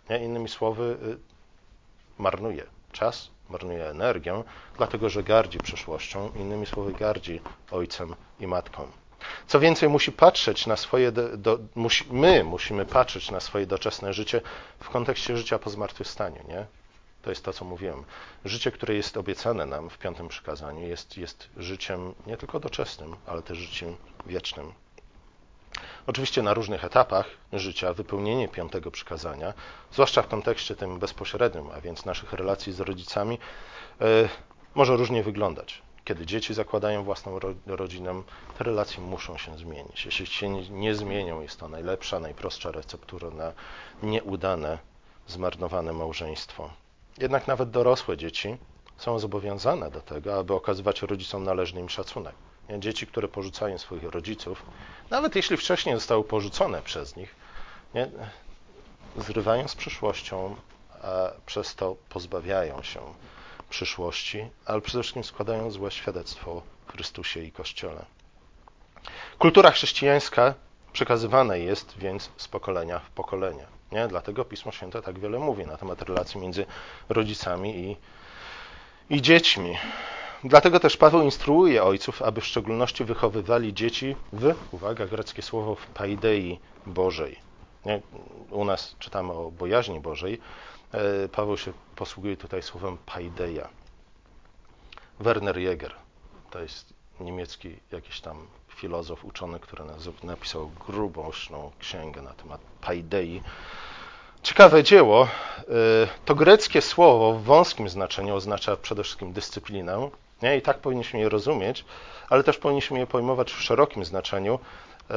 Nie? Innymi słowy, y, marnuje czas, marnuje energię, dlatego że gardzi przyszłością, innymi słowy, gardzi ojcem i matką. Co więcej, musi patrzeć na swoje, do, musi, my musimy patrzeć na swoje doczesne życie w kontekście życia po zmartwychwstaniu, nie? To jest to, co mówiłem. Życie, które jest obiecane nam w piątym przykazaniu, jest, jest życiem nie tylko doczesnym, ale też życiem wiecznym. Oczywiście na różnych etapach życia wypełnienie piątego przykazania, zwłaszcza w kontekście tym bezpośrednim, a więc naszych relacji z rodzicami, yy, może różnie wyglądać. Kiedy dzieci zakładają własną ro rodzinę, te relacje muszą się zmienić. Jeśli się nie zmienią, jest to najlepsza, najprostsza receptura na nieudane, zmarnowane małżeństwo. Jednak nawet dorosłe dzieci są zobowiązane do tego, aby okazywać rodzicom należny im szacunek. Dzieci, które porzucają swoich rodziców, nawet jeśli wcześniej zostały porzucone przez nich, nie, zrywają z przyszłością, a przez to pozbawiają się przyszłości, ale przede wszystkim składają złe świadectwo Chrystusie i Kościele. Kultura chrześcijańska przekazywana jest więc z pokolenia w pokolenie. Nie? Dlatego Pismo Święte tak wiele mówi na temat relacji między rodzicami i, i dziećmi. Dlatego też Paweł instruuje ojców, aby w szczególności wychowywali dzieci w, uwaga, greckie słowo, w paidei Bożej. Nie? U nas czytamy o bojaźni Bożej. E, Paweł się posługuje tutaj słowem paideia. Werner Jäger, to jest niemiecki jakiś tam filozof, uczony, który napisał grubośną księgę na temat paidei. Ciekawe dzieło. Y, to greckie słowo w wąskim znaczeniu oznacza przede wszystkim dyscyplinę. Nie? I tak powinniśmy je rozumieć, ale też powinniśmy je pojmować w szerokim znaczeniu, y,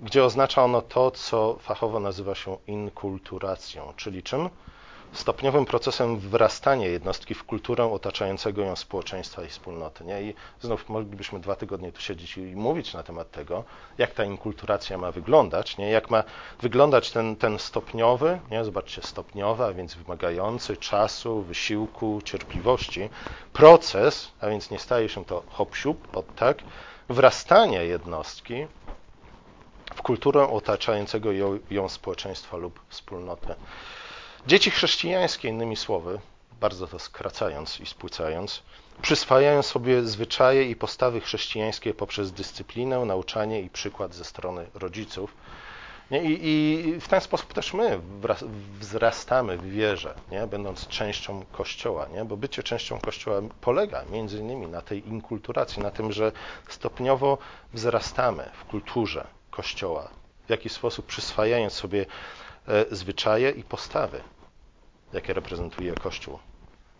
gdzie oznacza ono to, co fachowo nazywa się inkulturacją, czyli czym? Stopniowym procesem wrastania jednostki w kulturę otaczającego ją społeczeństwa i wspólnoty. Nie? I znów moglibyśmy dwa tygodnie tu siedzieć i mówić na temat tego, jak ta inkulturacja ma wyglądać, nie? jak ma wyglądać ten, ten stopniowy, nie? zobaczcie, stopniowy, a więc wymagający czasu, wysiłku, cierpliwości proces, a więc nie staje się to hop od tak, wrastania jednostki w kulturę otaczającego ją, ją społeczeństwa lub wspólnotę. Dzieci chrześcijańskie, innymi słowy, bardzo to skracając i spłycając, przyswajają sobie zwyczaje i postawy chrześcijańskie poprzez dyscyplinę, nauczanie i przykład ze strony rodziców. I, I, w ten sposób też my wzrastamy w wierze, nie? będąc częścią Kościoła, nie? bo bycie częścią Kościoła polega między innymi na tej inkulturacji, na tym, że stopniowo wzrastamy w kulturze Kościoła, w jakiś sposób przyswajając sobie e, zwyczaje i postawy, jakie reprezentuje Kościół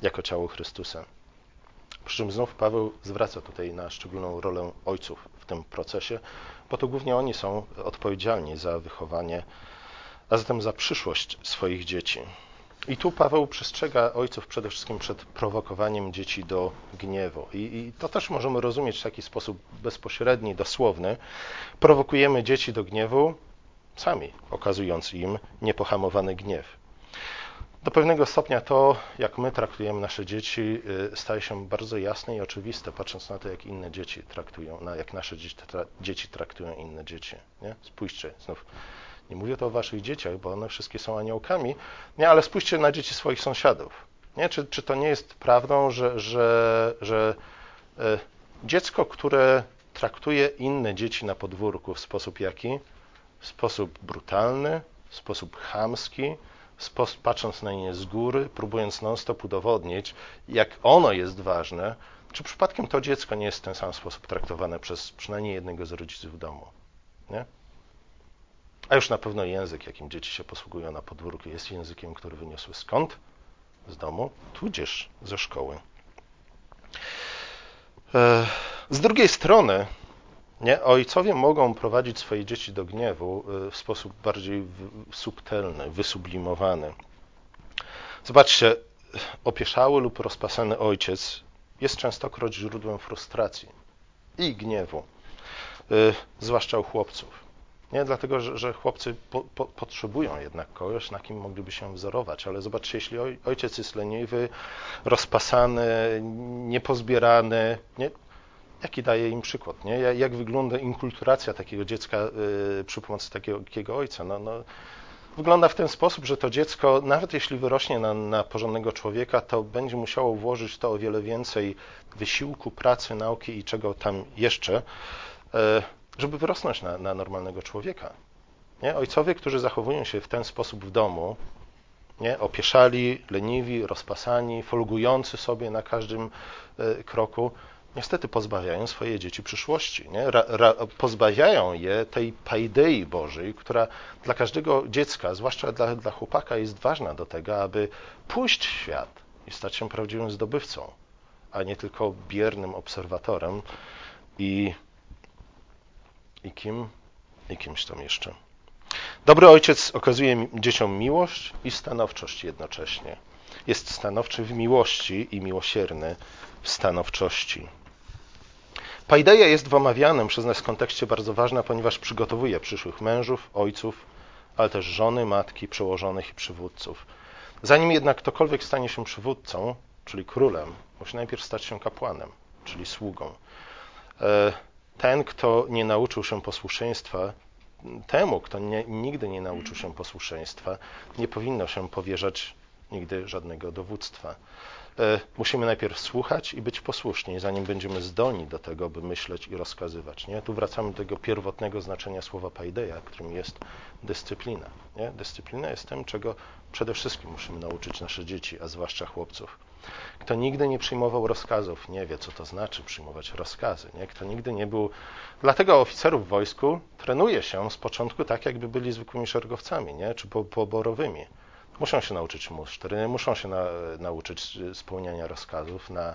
jako ciało Chrystusa. Przy czym znów Paweł zwraca tutaj na szczególną rolę ojców w tym procesie, bo to głównie oni są odpowiedzialni za wychowanie, a zatem za przyszłość swoich dzieci. I tu Paweł przestrzega ojców przede wszystkim przed prowokowaniem dzieci do gniewu. I, I, to też możemy rozumieć w taki sposób bezpośredni, dosłowny. Prowokujemy dzieci do gniewu sami, okazując im niepohamowany gniew. Do pewnego stopnia to, jak my traktujemy nasze dzieci, y, staje się bardzo jasne i oczywiste, patrząc na to, jak inne dzieci traktują, na jak nasze dzieci, dzieci traktują inne dzieci. Nie? Spójrzcie, znów nie mówię to o waszych dzieciach, bo one wszystkie są aniołkami, nie, ale spójrzcie na dzieci swoich sąsiadów. Nie? Czy, czy to nie jest prawdą, że, że, że y, dziecko, które traktuje inne dzieci na podwórku w sposób jaki? W sposób brutalny, w sposób chamski, patrząc na nie z góry, próbując non-stop udowodnić, jak ono jest ważne, czy przypadkiem to dziecko nie jest w ten sam sposób traktowane przez przynajmniej jednego z rodziców w domu. Nie? A już na pewno język, jakim dzieci się posługują na podwórku, jest językiem, który wyniosły skąd? Z domu, tudzież ze szkoły. E, z drugiej strony, nie? Ojcowie mogą prowadzić swoje dzieci do gniewu y, w sposób bardziej subtelny, wysublimowany. Zobaczcie, opieszały lub rozpasany ojciec jest częstokroć źródłem frustracji i gniewu, y, zwłaszcza u chłopców. Nie? Dlatego, że, że chłopcy po, po, potrzebują jednak kogoś, na kim mogliby się wzorować. Ale zobaczcie, jeśli ojciec jest leniwy, rozpasany, niepozbierany, nie? Jaki daje im przykład, nie? Jak wygląda inkulturacja takiego dziecka y, przy pomocy takiego, ojca? No, no, wygląda w ten sposób, że to dziecko, nawet jeśli wyrośnie na, na porządnego człowieka, to będzie musiało włożyć to o wiele więcej wysiłku, pracy, nauki i czego tam jeszcze, y, żeby wyrosnąć na, na normalnego człowieka. Nie? Ojcowie, którzy zachowują się w ten sposób w domu, nie? opieszali, leniwi, rozpasani, folgujący sobie na każdym y, kroku, niestety pozbawiają swoje dzieci przyszłości. Nie? Ra, ra, pozbawiają je tej paidei Bożej, która dla każdego dziecka, zwłaszcza dla, dla chłopaka, jest ważna do tego, aby pójść w świat i stać się prawdziwym zdobywcą, a nie tylko biernym obserwatorem i, i kim? I kimś tam jeszcze. Dobry ojciec okazuje dzieciom miłość i stanowczość jednocześnie. Jest stanowczy w miłości i miłosierny w stanowczości. Paideia jest w omawianym przez nas kontekście bardzo ważna, ponieważ przygotowuje przyszłych mężów, ojców, ale też żony, matki, przełożonych i przywódców. Zanim jednak ktokolwiek stanie się przywódcą, czyli królem, musi najpierw stać się kapłanem, czyli sługą. E, ten, kto nie nauczył się posłuszeństwa, temu, kto nie, nigdy nie nauczył się posłuszeństwa, nie powinno się powierzać nigdy żadnego dowództwa. E, musimy najpierw słuchać i być posłuszni, zanim będziemy zdolni do tego, by myśleć i rozkazywać. Nie? Tu wracamy do tego pierwotnego znaczenia słowa paideia, którym jest dyscyplina. Nie? Dyscyplina jest tym, czego przede wszystkim musimy nauczyć nasze dzieci, a zwłaszcza chłopców. Kto nigdy nie przyjmował rozkazów, nie wie, co to znaczy przyjmować rozkazy. Nie? Kto nigdy nie był. Dlatego oficerów w wojsku trenuje się z początku tak, jakby byli zwykłymi szeregowcami, nie? czy poborowymi. Muszą się nauczyć musztry, muszą się na, nauczyć spełniania rozkazów, na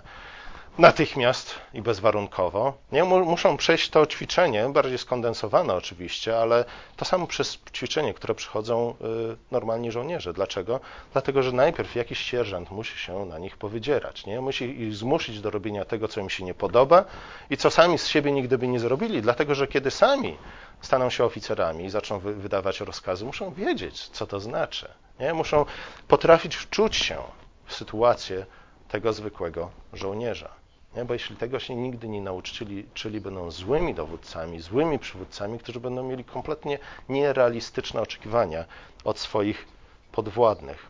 natychmiast i bezwarunkowo. Nie? Muszą przejść to ćwiczenie, bardziej skondensowane oczywiście, ale to samo przez ćwiczenie, które przychodzą y, normalni żołnierze. Dlaczego? Dlatego, że najpierw jakiś sierżant musi się na nich powydzierać. Nie? Musi ich zmusić do robienia tego, co im się nie podoba i co sami z siebie nigdy by nie zrobili, dlatego, że kiedy sami staną się oficerami i zaczną wy wydawać rozkazy, muszą wiedzieć, co to znaczy. Nie? Muszą potrafić wczuć się w sytuację tego zwykłego żołnierza. Nie? Bo jeśli tego się nigdy nie nauczyli, czyli będą złymi dowódcami, złymi przywódcami, którzy będą mieli kompletnie nierealistyczne oczekiwania od swoich podwładnych.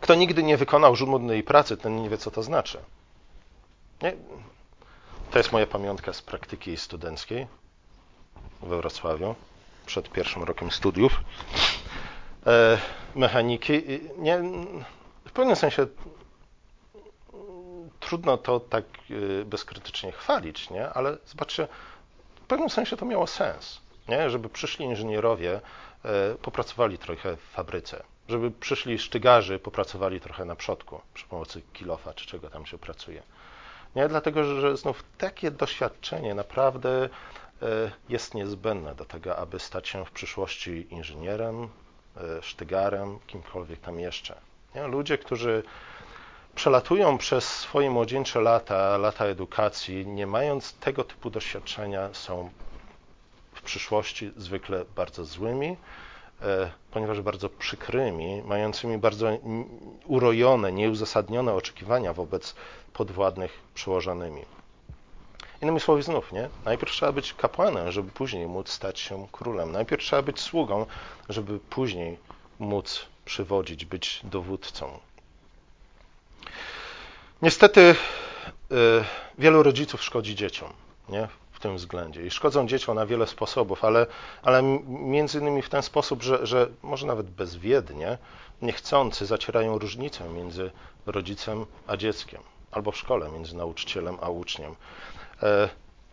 Kto nigdy nie wykonał żmudnej pracy, ten nie wie, co to znaczy. Nie? To jest moja pamiątka z praktyki studenckiej we Wrocławiu przed pierwszym rokiem studiów mechaniki. Nie, w pewnym sensie trudno to tak y, bezkrytycznie chwalić, nie? ale zobaczcie, w pewnym sensie to miało sens, nie? żeby przyszli inżynierowie, e, popracowali trochę w fabryce, żeby przyszli sztygarzy, popracowali trochę na przodku przy pomocy kilofa czy czego tam się pracuje. Nie? Dlatego, że znów takie doświadczenie naprawdę e, jest niezbędne do tego, aby stać się w przyszłości inżynierem, e, sztygarem, kimkolwiek tam jeszcze. Nie? Ludzie, którzy przelatują przez swoje młodzieńcze lata, lata edukacji, nie mając tego typu doświadczenia, są w przyszłości zwykle bardzo złymi, e, ponieważ bardzo przykrymi, mającymi bardzo urojone, nieuzasadnione oczekiwania wobec podwładnych przełożonymi. Innymi słowy znów, nie? Najpierw trzeba być kapłanem, żeby później móc stać się królem. Najpierw trzeba być sługą, żeby później móc przywodzić, być dowódcą. Niestety y, wielu rodziców szkodzi dzieciom nie? w tym względzie. I szkodzą dzieciom na wiele sposobów, ale, ale między innymi w ten sposób, że, że może nawet bezwiednie, niechcący zacierają różnicę między rodzicem a dzieckiem, albo w szkole między nauczycielem a uczniem. E,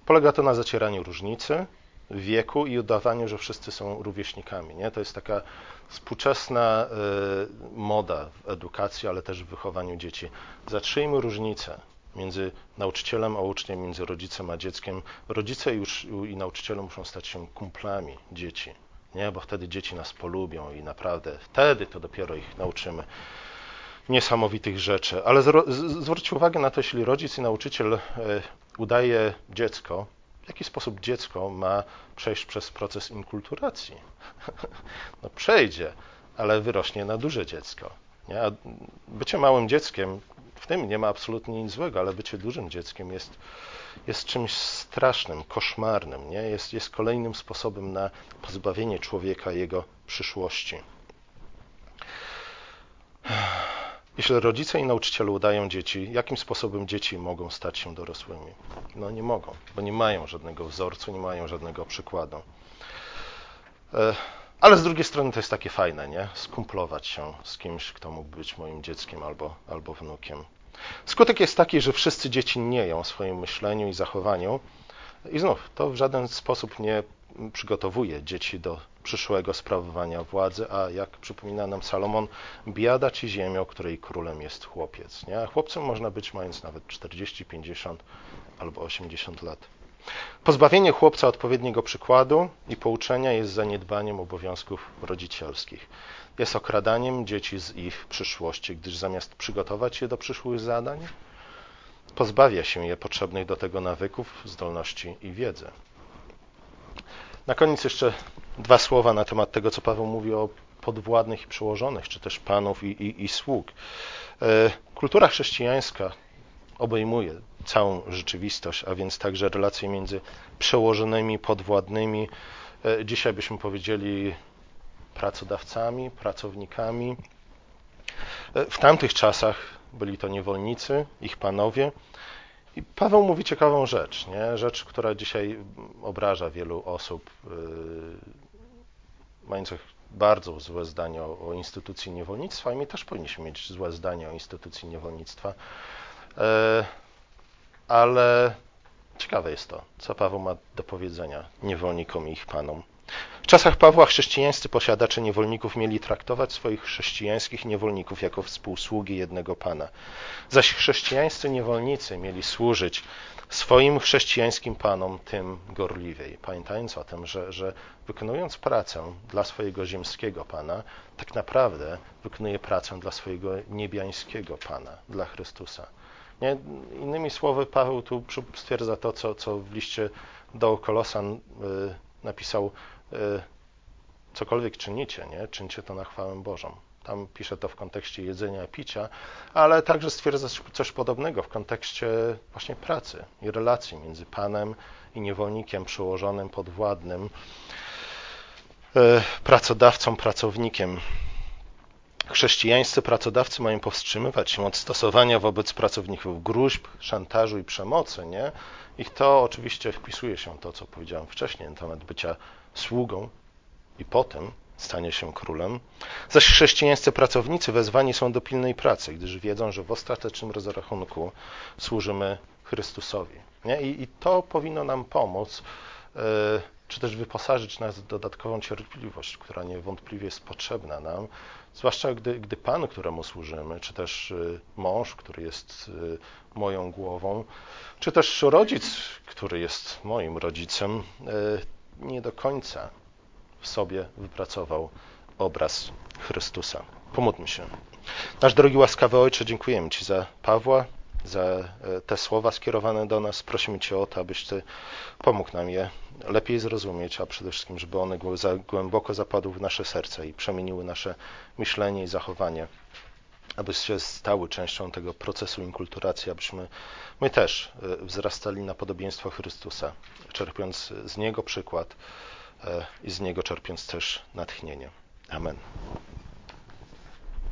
polega to na zacieraniu różnicy wieku i udawaniu, że wszyscy są rówieśnikami. Nie? To jest taka współczesna y, moda w edukacji, ale też w wychowaniu dzieci. Zatrzyjmy różnicę między nauczycielem a uczniem, między rodzicem a dzieckiem. Rodzice już i nauczyciele muszą stać się kumplami dzieci, nie? bo wtedy dzieci nas polubią i naprawdę wtedy to dopiero ich nauczymy niesamowitych rzeczy. Ale zwróćcie uwagę na to, jeśli rodzic i nauczyciel y, udaje dziecko, w jaki sposób dziecko ma przejść przez proces inkulturacji? *laughs* No przejdzie, ale wyrośnie na duże dziecko. Nie? A bycie małym dzieckiem, w tym nie ma absolutnie nic złego, ale bycie dużym dzieckiem jest, jest czymś strasznym, koszmarnym. Nie? Jest, jest kolejnym sposobem na pozbawienie człowieka jego przyszłości. Jeśli rodzice i nauczyciele udają dzieci, jakim sposobem dzieci mogą stać się dorosłymi? No nie mogą, bo nie mają żadnego wzorcu, nie mają żadnego przykładu. E, ale z drugiej strony to jest takie fajne, nie? Skumplować się z kimś, kto mógł być moim dzieckiem albo, albo wnukiem. Skutek jest taki, że wszyscy dzieci nieją w swoim myśleniu i zachowaniu. I znów, to w żaden sposób nie przygotowuje dzieci do przyszłego sprawowania władzy, a jak przypomina nam Salomon, biada ci ziemią, której królem jest chłopiec. Nie? A chłopcem można być mając nawet 40, 50 albo 80 lat. Pozbawienie chłopca odpowiedniego przykładu i pouczenia jest zaniedbaniem obowiązków rodzicielskich. Jest okradaniem dzieci z ich przyszłości, gdyż zamiast przygotować je do przyszłych zadań, pozbawia się je potrzebnych do tego nawyków, zdolności i wiedzy. Na koniec jeszcze dwa słowa na temat tego, co Paweł mówi o podwładnych i przełożonych, czy też panów i, i, i sług. E, kultura chrześcijańska obejmuje całą rzeczywistość, a więc także relacje między przełożonymi, podwładnymi, e, dzisiaj byśmy powiedzieli pracodawcami, pracownikami. E, w tamtych czasach byli to niewolnicy, ich panowie, i Paweł mówi ciekawą rzecz, nie? rzecz, która dzisiaj obraża wielu osób yy, mających bardzo złe zdanie o, o, instytucji niewolnictwa i my też powinniśmy mieć złe zdanie o instytucji niewolnictwa. Yy, ale ciekawe jest to, co Paweł ma do powiedzenia niewolnikom i ich panom. W czasach Pawła chrześcijańscy posiadacze niewolników mieli traktować swoich chrześcijańskich niewolników jako współsługi jednego Pana. Zaś chrześcijańscy niewolnicy mieli służyć swoim chrześcijańskim panom tym gorliwiej, pamiętając o tym, że, że wykonując pracę dla swojego ziemskiego Pana, tak naprawdę wykonuje pracę dla swojego niebiańskiego Pana, dla Chrystusa. Nie? Innymi słowy, Paweł tu stwierdza to, co, co w liście do Kolosan y, napisał, cokolwiek czynicie, nie? czyńcie to na chwałę Bożą. Tam pisze to w kontekście jedzenia i picia, ale także stwierdza coś podobnego w kontekście właśnie pracy i relacji między Panem i niewolnikiem przełożonym, podwładnym, y, pracodawcą, pracownikiem. Chrześcijańscy pracodawcy mają powstrzymywać się od stosowania wobec pracowników gruźb, szantażu i przemocy, nie? I to oczywiście wpisuje się w to, co powiedziałem wcześniej na temat bycia sługą i potem stanie się królem. Zaś chrześcijańscy pracownicy wezwani są do pilnej pracy, gdyż wiedzą, że w ostatecznym rozrachunku służymy Chrystusowi. Nie? I, I, to powinno nam pomóc, yy, czy też wyposażyć nas w dodatkową cierpliwość, która niewątpliwie jest potrzebna nam, zwłaszcza gdy, gdy Pan, któremu służymy, czy też yy, mąż, który jest yy, moją głową, czy też rodzic, który jest moim rodzicem, nie do końca w sobie wypracował obraz Chrystusa. Pomódlmy się. Nasz drogi łaskawy Ojcze, dziękujemy Ci za Pawła, za e, te słowa skierowane do nas. Prosimy Cię o to, abyś Ty pomógł nam je lepiej zrozumieć, a przede wszystkim, żeby one głęboko zapadły w nasze serce i przemieniły nasze myślenie i zachowanie, abyście stały częścią tego procesu inkulturacji, abyśmy my też e, wzrastali na podobieństwo Chrystusa, czerpiąc z Niego przykład i z niego czerpiąc też natchnienie. Amen.